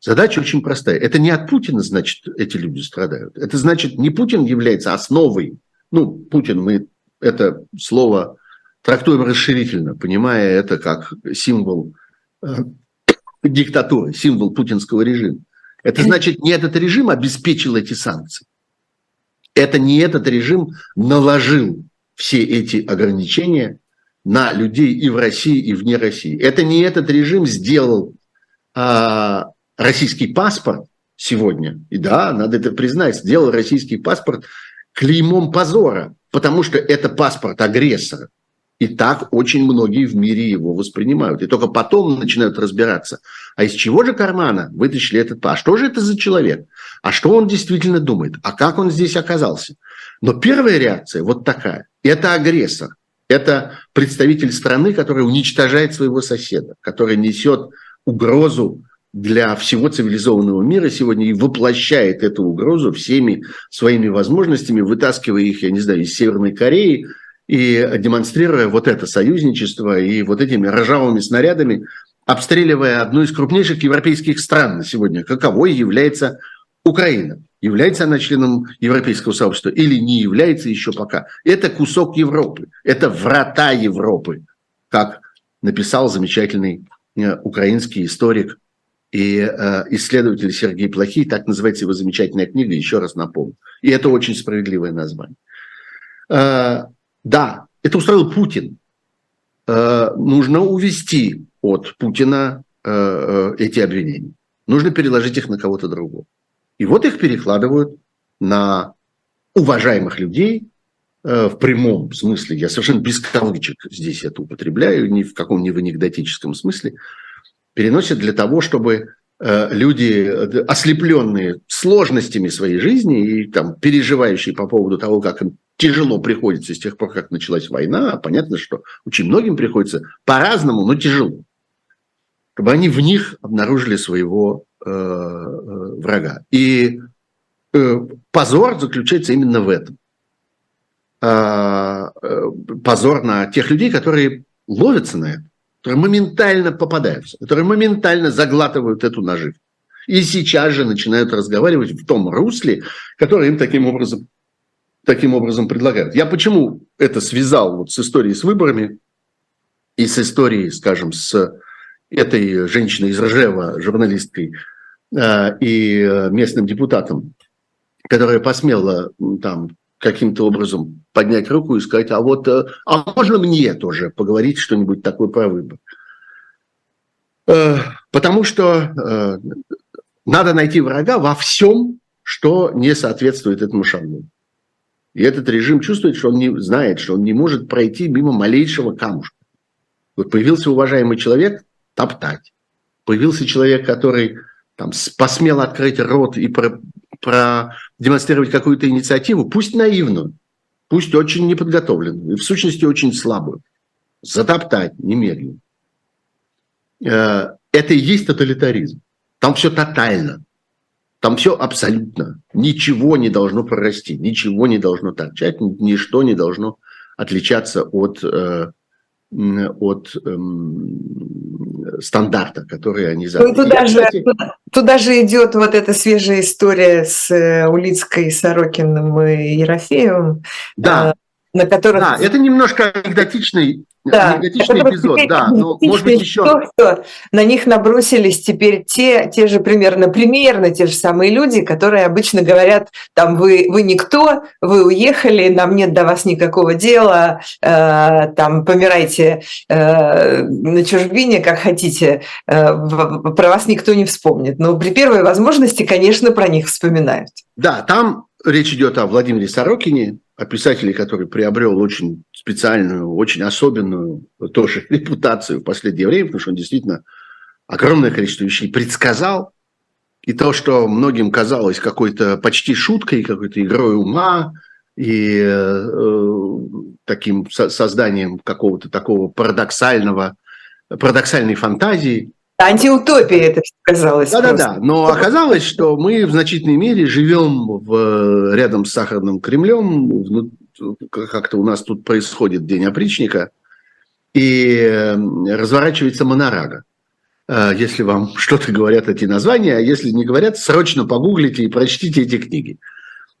Задача очень простая. Это не от Путина, значит, эти люди страдают. Это значит, не Путин является основой. Ну, Путин, мы это слово трактуем расширительно, понимая это как символ диктатуры, символ путинского режима. Это значит, не этот режим обеспечил эти санкции. Это не этот режим наложил все эти ограничения на людей и в России, и вне России. Это не этот режим сделал а, российский паспорт сегодня. И да, надо это признать, сделал российский паспорт клеймом позора потому что это паспорт агрессора. И так очень многие в мире его воспринимают. И только потом начинают разбираться, а из чего же кармана вытащили этот? А что же это за человек? А что он действительно думает? А как он здесь оказался? Но первая реакция вот такая. Это агрессор. Это представитель страны, который уничтожает своего соседа, который несет угрозу для всего цивилизованного мира сегодня и воплощает эту угрозу всеми своими возможностями, вытаскивая их, я не знаю, из Северной Кореи, и демонстрируя вот это союзничество и вот этими ржавыми снарядами, обстреливая одну из крупнейших европейских стран на сегодня, каковой является Украина. Является она членом европейского сообщества или не является еще пока. Это кусок Европы, это врата Европы, как написал замечательный э, украинский историк и э, исследователь Сергей Плохий, так называется его замечательная книга, еще раз напомню. И это очень справедливое название. Да, это устроил Путин. Э, нужно увести от Путина э, э, эти обвинения. Нужно переложить их на кого-то другого. И вот их перекладывают на уважаемых людей в прямом смысле. Я совершенно без кавычек здесь это употребляю, ни в каком не в анекдотическом смысле. Переносят для того, чтобы люди, ослепленные сложностями своей жизни и там, переживающие по поводу того, как им тяжело приходится с тех пор, как началась война. Понятно, что очень многим приходится по-разному, но тяжело. Чтобы они в них обнаружили своего э, э, врага. И э, позор заключается именно в этом. Э, э, позор на тех людей, которые ловятся на это, которые моментально попадаются, которые моментально заглатывают эту наживку. И сейчас же начинают разговаривать в том русле, которое им таким образом таким образом предлагают. Я почему это связал вот с историей с выборами и с историей, скажем, с этой женщиной из Ржева, журналисткой э, и местным депутатом, которая посмела там каким-то образом поднять руку и сказать, а вот, э, а можно мне тоже поговорить что-нибудь такое про выбор? Э, потому что надо найти врага во всем, что не соответствует этому шаблону. И этот режим чувствует, что он не знает, что он не может пройти мимо малейшего камушка. Вот появился уважаемый человек – топтать. Появился человек, который там, посмел открыть рот и про, продемонстрировать какую-то инициативу, пусть наивную, пусть очень неподготовленную, и в сущности очень слабую. Затоптать немедленно. Э, это и есть тоталитаризм. Там все тотально. Там все абсолютно. Ничего не должно прорасти, ничего не должно торчать, ничто не должно отличаться от, э, от эм, стандарта, который они задали. Ну, туда, же, туда, туда же идет вот эта свежая история с э, Улицкой, Сорокиным и Ерофеевым. Да. На которых... Да, это немножко анекдотичный да, анекдотичный эпизод, да, но может быть еще... То, что на них набросились теперь те, те же примерно, примерно те же самые люди, которые обычно говорят, там, вы, вы никто, вы уехали, нам нет до вас никакого дела, э, там, помирайте э, на чужбине, как хотите, э, про вас никто не вспомнит. Но при первой возможности, конечно, про них вспоминают. Да, там речь идет о Владимире Сорокине, о который приобрел очень специальную, очень особенную тоже репутацию в последнее время, потому что он действительно огромное количество вещей предсказал. И то, что многим казалось какой-то почти шуткой, какой-то игрой ума и э, таким со- созданием какого-то такого парадоксального, парадоксальной фантазии, Антиутопия это казалось. Да-да-да, но оказалось, что мы в значительной мере живем в, рядом с Сахарным Кремлем, как-то у нас тут происходит День опричника, и разворачивается монорага. А, если вам что-то говорят эти названия, а если не говорят, срочно погуглите и прочтите эти книги,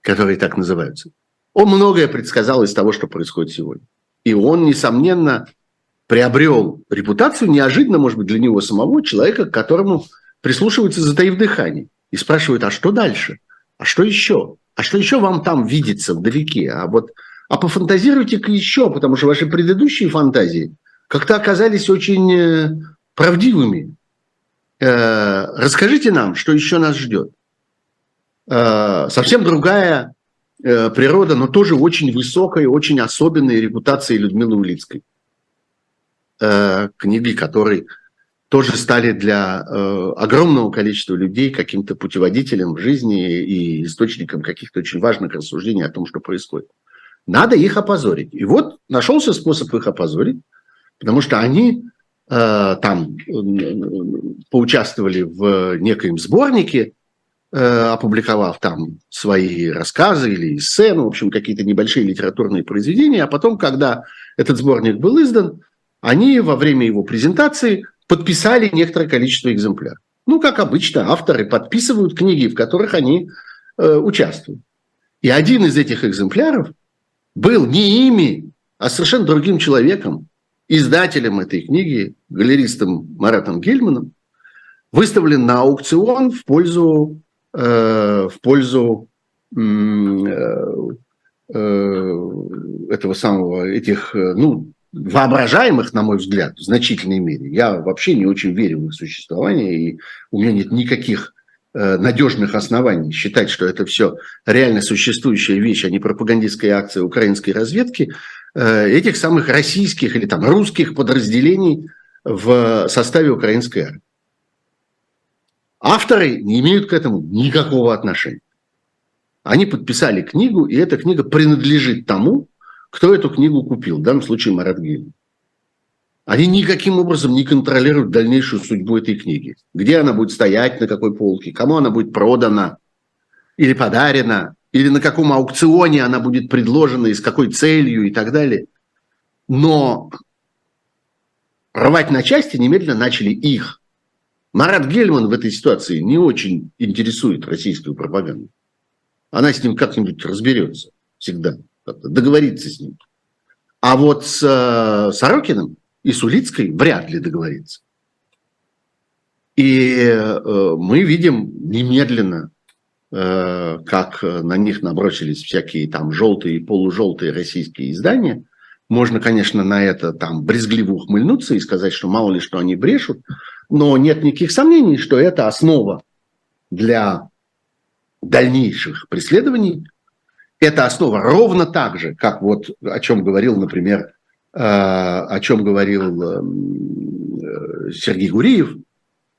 которые так называются. Он многое предсказал из того, что происходит сегодня. И он, несомненно, приобрел репутацию неожиданно, может быть, для него самого, человека, к которому прислушиваются, затаив дыхание, и спрашивают, а что дальше? А что еще? А что еще вам там видится вдалеке? А вот а пофантазируйте-ка еще, потому что ваши предыдущие фантазии как-то оказались очень э, правдивыми. Э, расскажите нам, что еще нас ждет. Э, совсем другая э, природа, но тоже очень высокой, очень особенной репутацией Людмилы Улицкой. Э, книги, которые тоже стали для э, огромного количества людей каким-то путеводителем в жизни и источником каких-то очень важных рассуждений о том, что происходит. Надо их опозорить. И вот нашелся способ их опозорить, потому что они э, там э, поучаствовали в некоем сборнике, э, опубликовав там свои рассказы или эссе, ну, в общем, какие-то небольшие литературные произведения, а потом, когда этот сборник был издан, они во время его презентации подписали некоторое количество экземпляров. Ну, как обычно, авторы подписывают книги, в которых они э, участвуют. И один из этих экземпляров был не ими, а совершенно другим человеком, издателем этой книги, галеристом Маратом Гельманом, выставлен на аукцион в пользу, э, в пользу э, э, этого самого, этих, э, ну, воображаемых, на мой взгляд, в значительной мере. Я вообще не очень верю в их существование, и у меня нет никаких Э, надежных оснований считать, что это все реально существующая вещь, а не пропагандистская акция украинской разведки, э, этих самых российских или там русских подразделений в составе украинской армии. Авторы не имеют к этому никакого отношения. Они подписали книгу, и эта книга принадлежит тому, кто эту книгу купил, в данном случае Марат Гейман. Они никаким образом не контролируют дальнейшую судьбу этой книги. Где она будет стоять, на какой полке, кому она будет продана или подарена, или на каком аукционе она будет предложена и с какой целью и так далее. Но рвать на части немедленно начали их. Марат Гельман в этой ситуации не очень интересует российскую пропаганду. Она с ним как-нибудь разберется всегда, договорится с ним. А вот с э, Сорокиным и с Улицкой вряд ли договориться. И э, мы видим немедленно, э, как на них набросились всякие там желтые и полужелтые российские издания. Можно, конечно, на это там брезгливо ухмыльнуться и сказать, что мало ли что они брешут, но нет никаких сомнений, что это основа для дальнейших преследований. Это основа ровно так же, как вот о чем говорил, например, Э, о чем говорил э, Сергей Гуриев,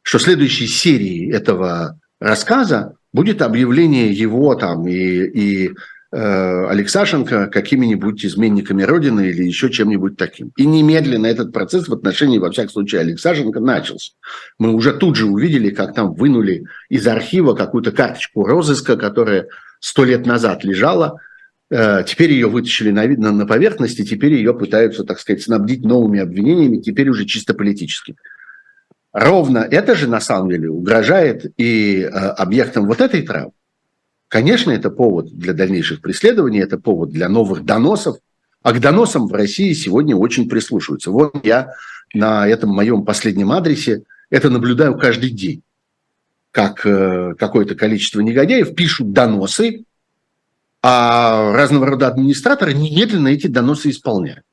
что следующей серии этого рассказа будет объявление его там и, и э, Алексашенко какими-нибудь изменниками Родины или еще чем-нибудь таким. И немедленно этот процесс в отношении, во всяком случае, Алексашенко начался. Мы уже тут же увидели, как там вынули из архива какую-то карточку розыска, которая сто лет назад лежала, Э, теперь ее вытащили на, на, на поверхность, и теперь ее пытаются, так сказать, снабдить новыми обвинениями, теперь уже чисто политическими. Ровно это же на самом деле угрожает и э, объектам вот этой травмы. Конечно, это повод для дальнейших преследований, это повод для новых доносов. А к доносам в России сегодня очень прислушиваются. Вот я на этом моем последнем адресе это наблюдаю каждый день. Как э, какое-то количество негодяев пишут доносы а разного рода администраторы немедленно эти доносы исполняют.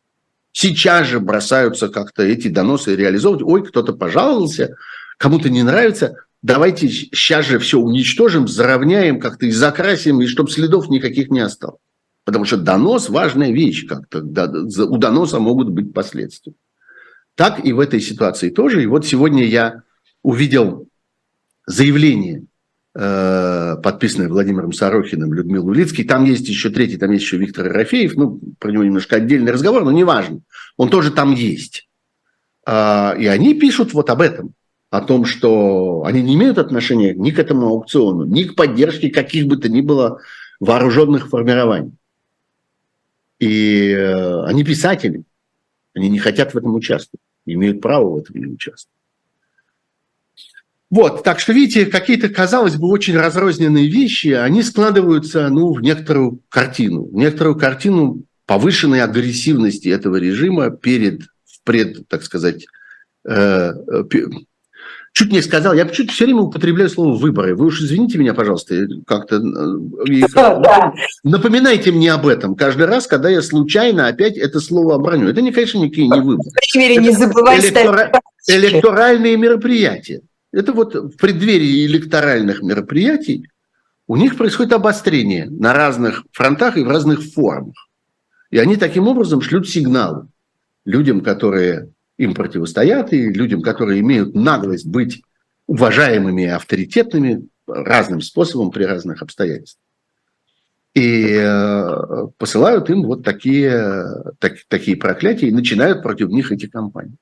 Сейчас же бросаются как-то эти доносы реализовывать. Ой, кто-то пожаловался, кому-то не нравится. Давайте сейчас же все уничтожим, заровняем как-то и закрасим, и чтобы следов никаких не осталось. Потому что донос – важная вещь как-то. У доноса могут быть последствия. Так и в этой ситуации тоже. И вот сегодня я увидел заявление Э, подписанная Владимиром Сорохиным, Людмилой Улицкий. Там есть еще третий, там есть еще Виктор Ерофеев. Ну, про него немножко отдельный разговор, но неважно. Он тоже там есть. А, и они пишут вот об этом. О том, что они не имеют отношения ни к этому аукциону, ни к поддержке каких бы то ни было вооруженных формирований. И э, они писатели. Они не хотят в этом участвовать. Имеют права в этом не участвовать. Вот, так что, видите, какие-то, казалось бы, очень разрозненные вещи, они складываются, ну, в некоторую картину, в некоторую картину повышенной агрессивности этого режима перед, пред, так сказать, э, э чуть не сказал, я чуть все время употребляю слово выборы. Вы уж извините меня, пожалуйста, как-то э, напоминайте мне об этом каждый раз, когда я случайно опять это слово оброню. Это, не, конечно, никакие не выборы. Не забывайте электора... электоральные мероприятия. Это вот в преддверии электоральных мероприятий у них происходит обострение на разных фронтах и в разных формах. И они таким образом шлют сигналы людям, которые им противостоят, и людям, которые имеют наглость быть уважаемыми и авторитетными разным способом при разных обстоятельствах. И э, посылают им вот такие, так, такие проклятия и начинают против них эти кампании.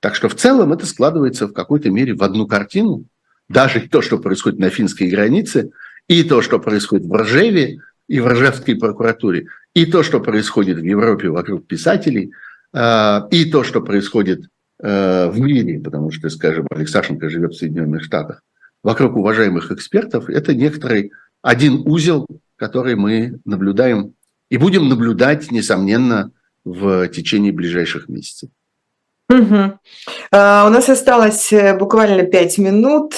Так что в целом это складывается в какой-то мере в одну картину. Даже то, что происходит на финской границе, и то, что происходит в Ржеве и в Ржевской прокуратуре, и то, что происходит в Европе вокруг писателей, э, и то, что происходит э, в мире, потому что, скажем, Алексашенко живет в Соединенных Штатах, вокруг уважаемых экспертов, это некоторый один узел, который мы наблюдаем и будем наблюдать, несомненно, в течение ближайших месяцев. Угу. А, у нас осталось э, буквально пять минут.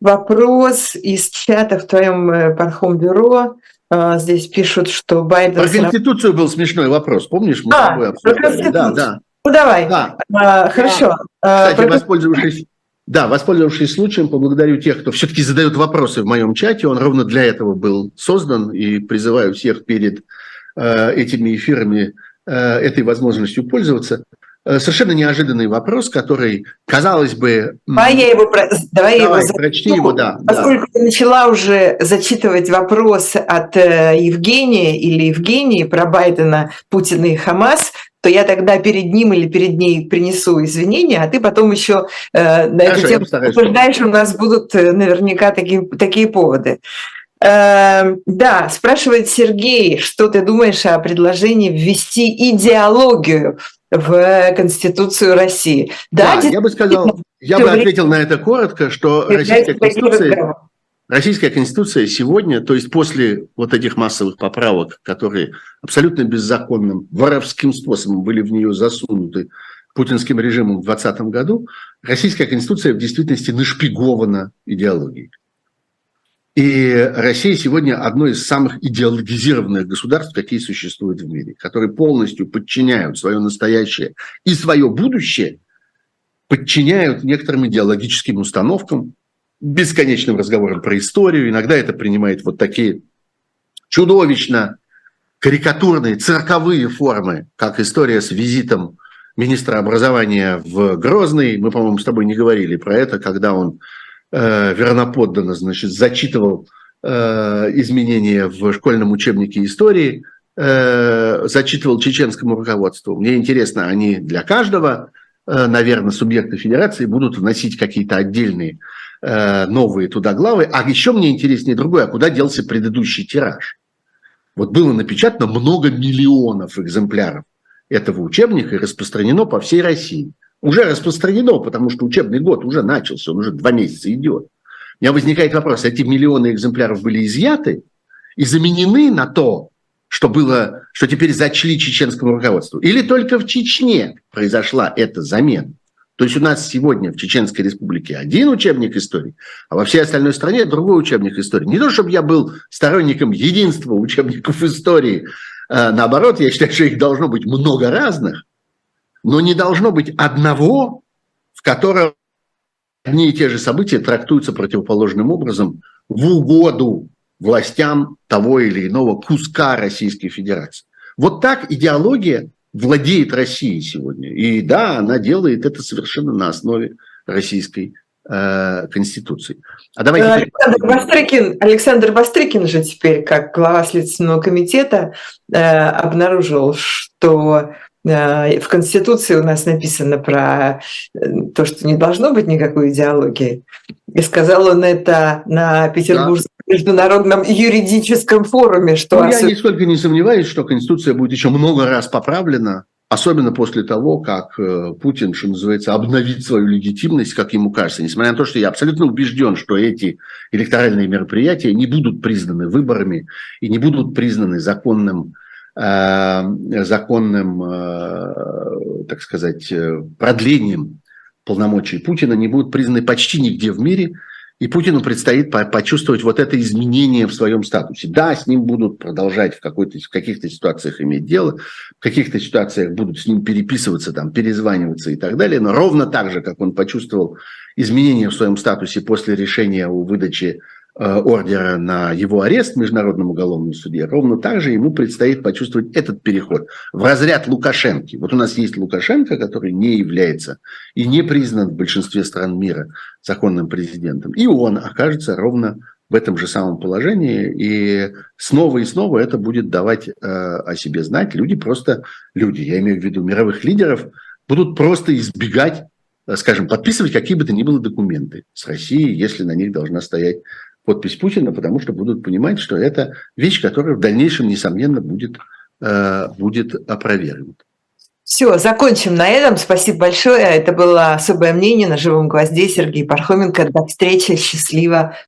Вопрос из чата в твоем э, Пархом-бюро. А, здесь пишут, что Байден... Про Конституцию был смешной вопрос, помнишь? Мы а, с тобой обсуждали. Да, да. Ну давай. Да. А, хорошо. А, Кстати, про... воспользовавшись да, воспользовавшись случаем, поблагодарю тех, кто все-таки задает вопросы в моем чате. Он ровно для этого был создан. И призываю всех перед э, этими эфирами э, этой возможностью пользоваться. Э, совершенно неожиданный вопрос, который, казалось бы... Давай я его, давай давай, его прочти его, да. Поскольку да. я начала уже зачитывать вопрос от э, Евгения или Евгении про Байдена, Путина и Хамас, то я тогда перед ним или перед ней принесу извинения, а ты потом еще э, на эту тему обсуждаешь, у нас будут э, наверняка такие, такие поводы. Э, да, спрашивает Сергей, что ты думаешь о предложении ввести идеологию в Конституцию России? Да, да я бы сказал, я бы ответил на это коротко, что Российская Конституция Российская Конституция сегодня, то есть после вот этих массовых поправок, которые абсолютно беззаконным, воровским способом были в нее засунуты путинским режимом в 2020 году, Российская Конституция в действительности нашпигована идеологией. И Россия сегодня одно из самых идеологизированных государств, какие существуют в мире, которые полностью подчиняют свое настоящее и свое будущее, подчиняют некоторым идеологическим установкам, бесконечным разговором про историю. Иногда это принимает вот такие чудовищно карикатурные цирковые формы, как история с визитом министра образования в Грозный. Мы, по-моему, с тобой не говорили про это, когда он э, верноподданно, значит, зачитывал э, изменения в школьном учебнике истории, э, зачитывал чеченскому руководству. Мне интересно, они для каждого, э, наверное, субъекта федерации будут вносить какие-то отдельные новые туда главы. А еще мне интереснее другое, а куда делся предыдущий тираж? Вот было напечатано много миллионов экземпляров этого учебника и распространено по всей России. Уже распространено, потому что учебный год уже начался, он уже два месяца идет. У меня возникает вопрос, эти миллионы экземпляров были изъяты и заменены на то, что было, что теперь зачли чеченскому руководству? Или только в Чечне произошла эта замена? То есть у нас сегодня в Чеченской Республике один учебник истории, а во всей остальной стране другой учебник истории. Не то, чтобы я был сторонником единства учебников истории, а наоборот, я считаю, что их должно быть много разных, но не должно быть одного, в котором одни и те же события трактуются противоположным образом в угоду властям того или иного куска Российской Федерации. Вот так идеология владеет Россией сегодня. И да, она делает это совершенно на основе российской э, Конституции. А давайте... Александр Бастрыкин, Александр Бастрыкин же теперь, как глава Следственного комитета, э, обнаружил, что э, в Конституции у нас написано про э, то, что не должно быть никакой идеологии. И сказал он это на Петербургском международном юридическом форуме. Что ну, я нисколько не сомневаюсь, что Конституция будет еще много раз поправлена, особенно после того, как э, Путин, что называется, обновит свою легитимность, как ему кажется. Несмотря на то, что я абсолютно убежден, что эти электоральные мероприятия не будут признаны выборами и не будут признаны законным э, законным, э, так сказать, продлением полномочий Путина, не будут признаны почти нигде в мире – и Путину предстоит почувствовать вот это изменение в своем статусе. Да, с ним будут продолжать в, какой-то, в каких-то ситуациях иметь дело, в каких-то ситуациях будут с ним переписываться, там, перезваниваться и так далее, но ровно так же, как он почувствовал изменение в своем статусе после решения о выдаче Э, ордера на его арест в Международном уголовном суде, ровно так же ему предстоит почувствовать этот переход в разряд Лукашенко. Вот у нас есть Лукашенко, который не является и не признан в большинстве стран мира законным президентом. И он окажется ровно в этом же самом положении, и снова и снова это будет давать э, о себе знать. Люди просто, люди, я имею в виду мировых лидеров, будут просто избегать, э, скажем, подписывать какие бы то ни было документы с Россией, если на них должна стоять подпись Путина, потому что будут понимать, что это вещь, которая в дальнейшем, несомненно, будет, э, будет опровергнута. Все, закончим на этом. Спасибо большое. Это было особое мнение на живом гвозде Сергей Пархоменко. До встречи. Счастливо.